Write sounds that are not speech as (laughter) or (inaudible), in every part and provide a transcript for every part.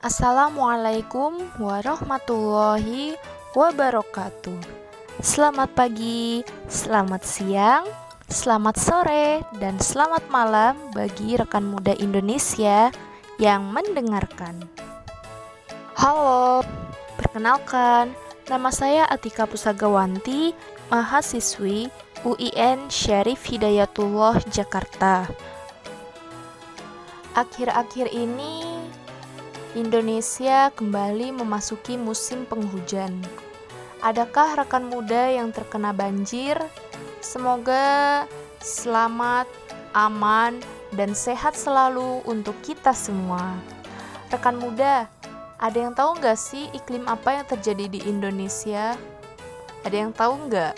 Assalamualaikum warahmatullahi wabarakatuh. Selamat pagi, selamat siang, selamat sore, dan selamat malam bagi rekan muda Indonesia yang mendengarkan. Halo, perkenalkan, nama saya Atika Pusagawanti, mahasiswi UIN Syarif Hidayatullah Jakarta. Akhir-akhir ini Indonesia kembali memasuki musim penghujan. Adakah rekan muda yang terkena banjir? Semoga selamat, aman, dan sehat selalu untuk kita semua. Rekan muda, ada yang tahu nggak sih iklim apa yang terjadi di Indonesia? Ada yang tahu nggak?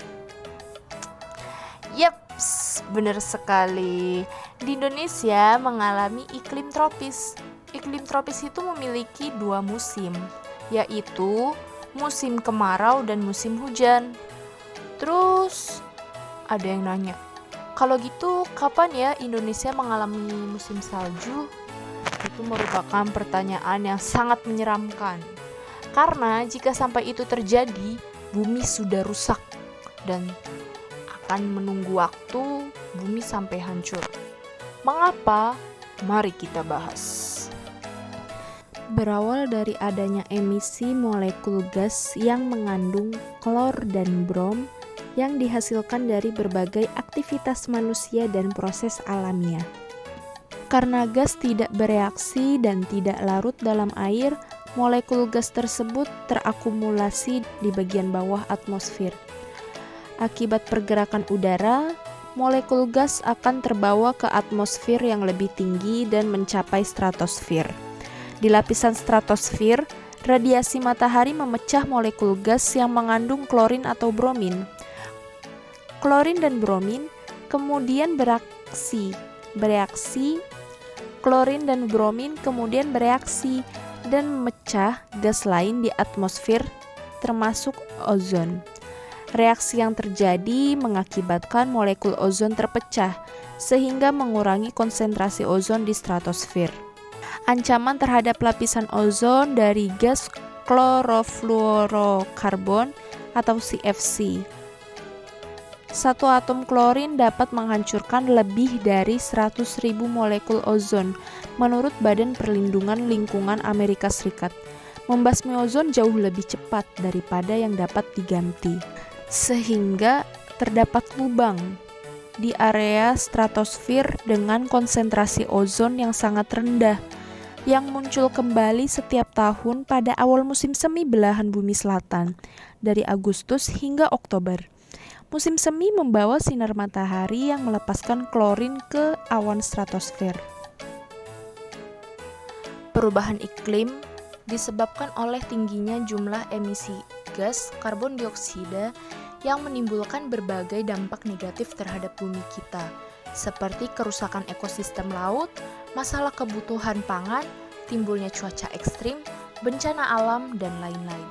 Yaps, benar sekali. Di Indonesia mengalami iklim tropis iklim tropis itu memiliki dua musim, yaitu musim kemarau dan musim hujan. Terus ada yang nanya, kalau gitu kapan ya Indonesia mengalami musim salju? Itu merupakan pertanyaan yang sangat menyeramkan. Karena jika sampai itu terjadi, bumi sudah rusak dan akan menunggu waktu bumi sampai hancur. Mengapa? Mari kita bahas berawal dari adanya emisi molekul gas yang mengandung klor dan brom yang dihasilkan dari berbagai aktivitas manusia dan proses alamiah. Karena gas tidak bereaksi dan tidak larut dalam air, molekul gas tersebut terakumulasi di bagian bawah atmosfer. Akibat pergerakan udara, molekul gas akan terbawa ke atmosfer yang lebih tinggi dan mencapai stratosfer. Di lapisan stratosfer, radiasi matahari memecah molekul gas yang mengandung klorin atau bromin. Klorin dan bromin kemudian bereaksi, bereaksi. Klorin dan bromin kemudian bereaksi dan memecah gas lain di atmosfer termasuk ozon. Reaksi yang terjadi mengakibatkan molekul ozon terpecah sehingga mengurangi konsentrasi ozon di stratosfer ancaman terhadap lapisan ozon dari gas klorofluorokarbon atau CFC. Satu atom klorin dapat menghancurkan lebih dari 100.000 molekul ozon menurut Badan Perlindungan Lingkungan Amerika Serikat. Membasmi ozon jauh lebih cepat daripada yang dapat diganti. Sehingga terdapat lubang di area stratosfer dengan konsentrasi ozon yang sangat rendah yang muncul kembali setiap tahun pada awal musim semi belahan bumi selatan, dari Agustus hingga Oktober. Musim semi membawa sinar matahari yang melepaskan klorin ke awan stratosfer. Perubahan iklim disebabkan oleh tingginya jumlah emisi gas karbon dioksida yang menimbulkan berbagai dampak negatif terhadap bumi kita, seperti kerusakan ekosistem laut, masalah kebutuhan pangan, timbulnya cuaca ekstrim, bencana alam, dan lain-lain.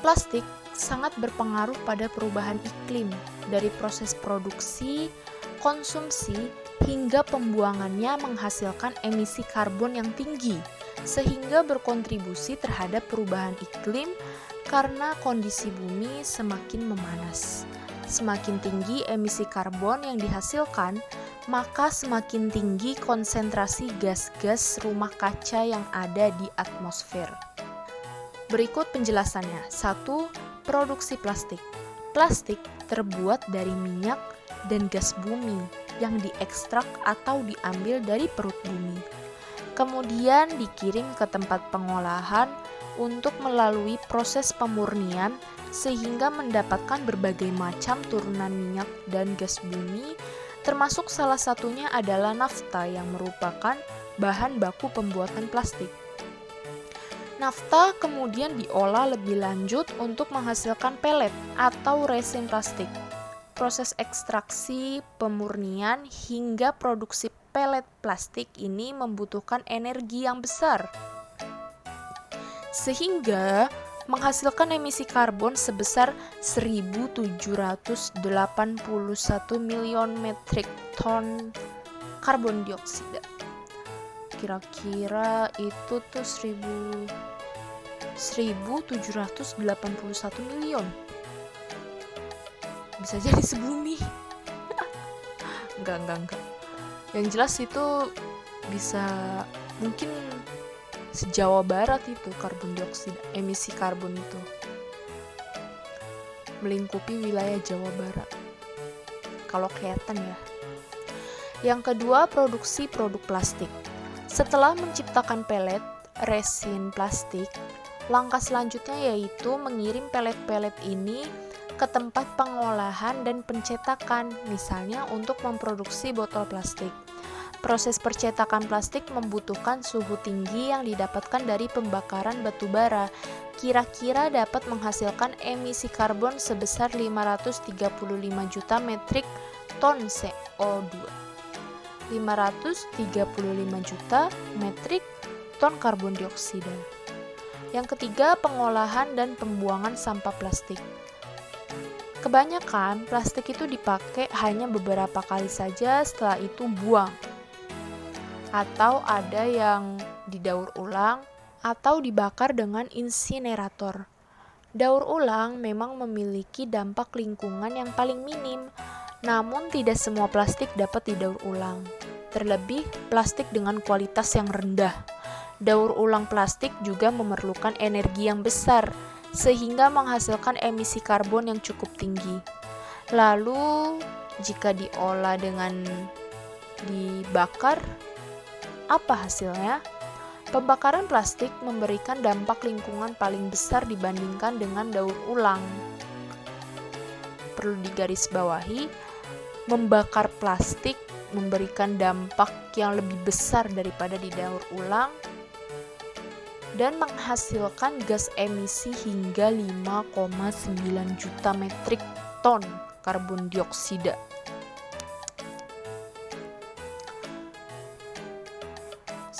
Plastik sangat berpengaruh pada perubahan iklim dari proses produksi, konsumsi, hingga pembuangannya menghasilkan emisi karbon yang tinggi, sehingga berkontribusi terhadap perubahan iklim karena kondisi bumi semakin memanas. Semakin tinggi emisi karbon yang dihasilkan, maka semakin tinggi konsentrasi gas-gas rumah kaca yang ada di atmosfer. Berikut penjelasannya. 1. Produksi plastik. Plastik terbuat dari minyak dan gas bumi yang diekstrak atau diambil dari perut bumi. Kemudian dikirim ke tempat pengolahan untuk melalui proses pemurnian sehingga mendapatkan berbagai macam turunan minyak dan gas bumi, termasuk salah satunya adalah nafta yang merupakan bahan baku pembuatan plastik. Nafta kemudian diolah lebih lanjut untuk menghasilkan pelet atau resin plastik. Proses ekstraksi, pemurnian, hingga produksi pelet plastik ini membutuhkan energi yang besar. Sehingga menghasilkan emisi karbon sebesar 1.781 milion metrik ton karbon dioksida. kira-kira itu tuh 1000 1781 miliar bisa jadi sebumi. (laughs) Enggak enggak enggak. Yang jelas itu bisa mungkin sejawa barat itu karbon dioksida emisi karbon itu. Melingkupi wilayah Jawa Barat. Kalau kelihatan ya. Yang kedua produksi produk plastik. Setelah menciptakan pelet resin plastik langkah selanjutnya yaitu mengirim pelet-pelet ini ke tempat pengolahan dan pencetakan, misalnya untuk memproduksi botol plastik. Proses percetakan plastik membutuhkan suhu tinggi yang didapatkan dari pembakaran batu bara. Kira-kira dapat menghasilkan emisi karbon sebesar 535 juta metrik ton CO2. 535 juta metrik ton karbon dioksida. Yang ketiga, pengolahan dan pembuangan sampah plastik. Kebanyakan plastik itu dipakai hanya beberapa kali saja, setelah itu buang. Atau ada yang didaur ulang atau dibakar dengan insinerator. Daur ulang memang memiliki dampak lingkungan yang paling minim, namun tidak semua plastik dapat didaur ulang. Terlebih plastik dengan kualitas yang rendah. Daur ulang plastik juga memerlukan energi yang besar, sehingga menghasilkan emisi karbon yang cukup tinggi. Lalu, jika diolah dengan dibakar, apa hasilnya? Pembakaran plastik memberikan dampak lingkungan paling besar dibandingkan dengan daur ulang. Perlu digarisbawahi, membakar plastik memberikan dampak yang lebih besar daripada didaur ulang dan menghasilkan gas emisi hingga 5,9 juta metrik ton karbon dioksida.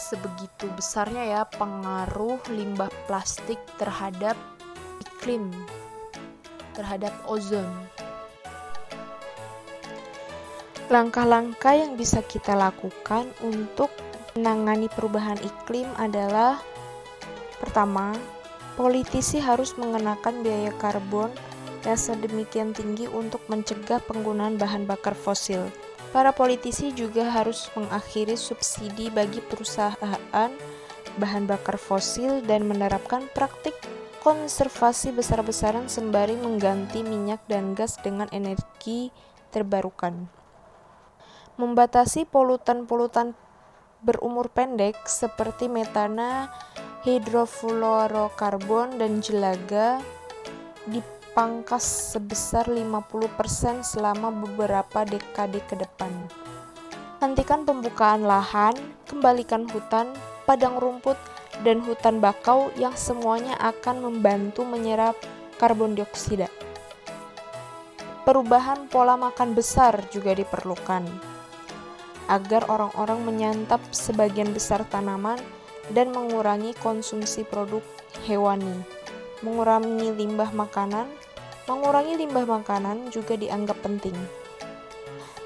Sebegitu besarnya ya pengaruh limbah plastik terhadap iklim, terhadap ozon. Langkah-langkah yang bisa kita lakukan untuk menangani perubahan iklim adalah Pertama, politisi harus mengenakan biaya karbon yang sedemikian tinggi untuk mencegah penggunaan bahan bakar fosil. Para politisi juga harus mengakhiri subsidi bagi perusahaan bahan bakar fosil dan menerapkan praktik konservasi besar-besaran sembari mengganti minyak dan gas dengan energi terbarukan. Membatasi polutan-polutan berumur pendek seperti metana hidrofluorokarbon dan jelaga dipangkas sebesar 50% selama beberapa dekade ke depan. Hentikan pembukaan lahan, kembalikan hutan, padang rumput, dan hutan bakau yang semuanya akan membantu menyerap karbon dioksida. Perubahan pola makan besar juga diperlukan agar orang-orang menyantap sebagian besar tanaman dan mengurangi konsumsi produk hewani. Mengurangi limbah makanan, mengurangi limbah makanan juga dianggap penting.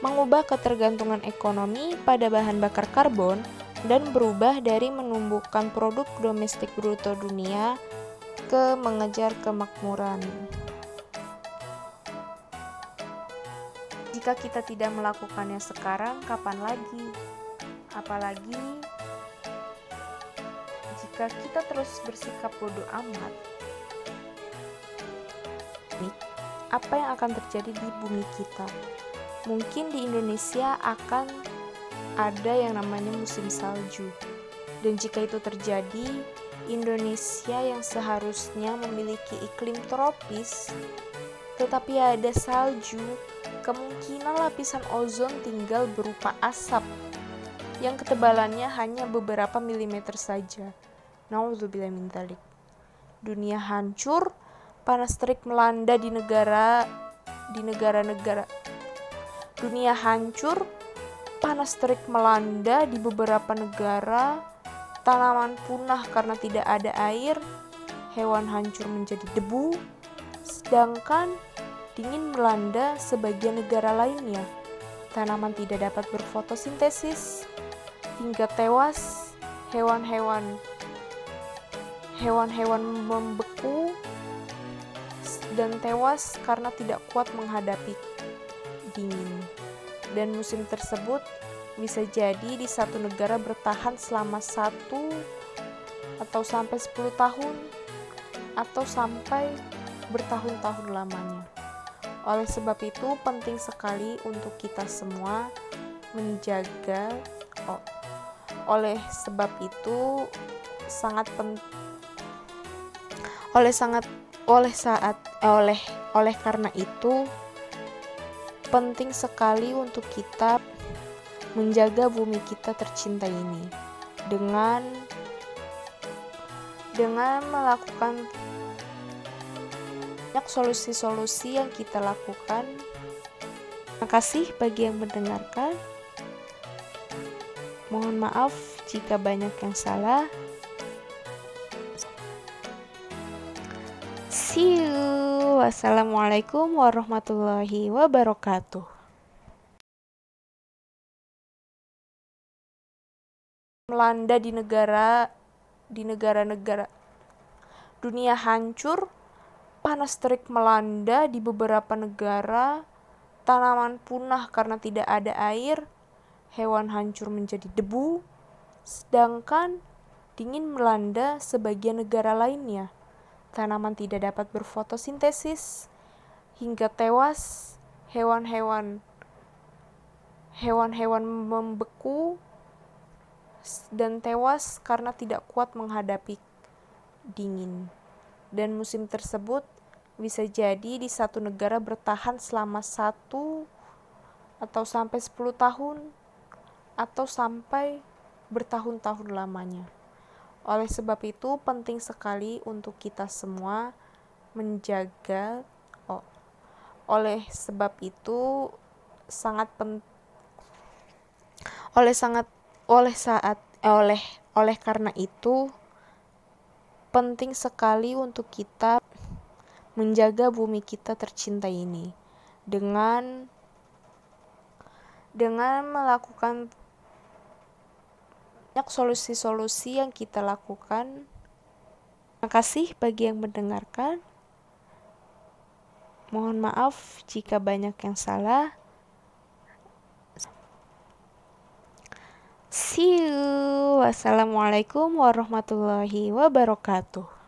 Mengubah ketergantungan ekonomi pada bahan bakar karbon dan berubah dari menumbuhkan produk domestik bruto dunia ke mengejar kemakmuran. Jika kita tidak melakukannya sekarang, kapan lagi? Apalagi jika kita terus bersikap bodoh amat, apa yang akan terjadi di bumi kita? Mungkin di Indonesia akan ada yang namanya musim salju. Dan jika itu terjadi, Indonesia yang seharusnya memiliki iklim tropis, tetapi ada salju, kemungkinan lapisan ozon tinggal berupa asap yang ketebalannya hanya beberapa milimeter saja. Nauzubillah. Dunia hancur, panas terik melanda di negara di negara-negara. Dunia hancur, panas terik melanda di beberapa negara, tanaman punah karena tidak ada air, hewan hancur menjadi debu, sedangkan dingin melanda sebagian negara lainnya. Tanaman tidak dapat berfotosintesis hingga tewas hewan-hewan hewan-hewan membeku dan tewas karena tidak kuat menghadapi dingin. Dan musim tersebut bisa jadi di satu negara bertahan selama satu atau sampai 10 tahun atau sampai bertahun-tahun lamanya. Oleh sebab itu penting sekali untuk kita semua menjaga oh, oleh sebab itu sangat penting oleh sangat oleh saat eh, oleh oleh karena itu penting sekali untuk kita menjaga bumi kita tercinta ini dengan dengan melakukan banyak solusi-solusi yang kita lakukan. Terima kasih bagi yang mendengarkan. Mohon maaf jika banyak yang salah. See you. Wassalamualaikum warahmatullahi wabarakatuh. Melanda di negara di negara-negara dunia hancur, panas terik melanda di beberapa negara, tanaman punah karena tidak ada air, hewan hancur menjadi debu, sedangkan dingin melanda sebagian negara lainnya tanaman tidak dapat berfotosintesis, hingga tewas hewan-hewan hewan-hewan membeku dan tewas karena tidak kuat menghadapi dingin. Dan musim tersebut bisa jadi di satu negara bertahan selama satu atau sampai 10 tahun atau sampai bertahun-tahun lamanya. Oleh sebab itu, penting sekali untuk kita semua menjaga. Oh, oleh sebab itu, sangat pen, oleh sangat oleh saat eh, oleh oleh karena itu penting sekali untuk kita menjaga bumi kita tercinta ini dengan dengan melakukan banyak solusi-solusi yang kita lakukan. Terima kasih bagi yang mendengarkan. Mohon maaf jika banyak yang salah. See you. Wassalamualaikum warahmatullahi wabarakatuh.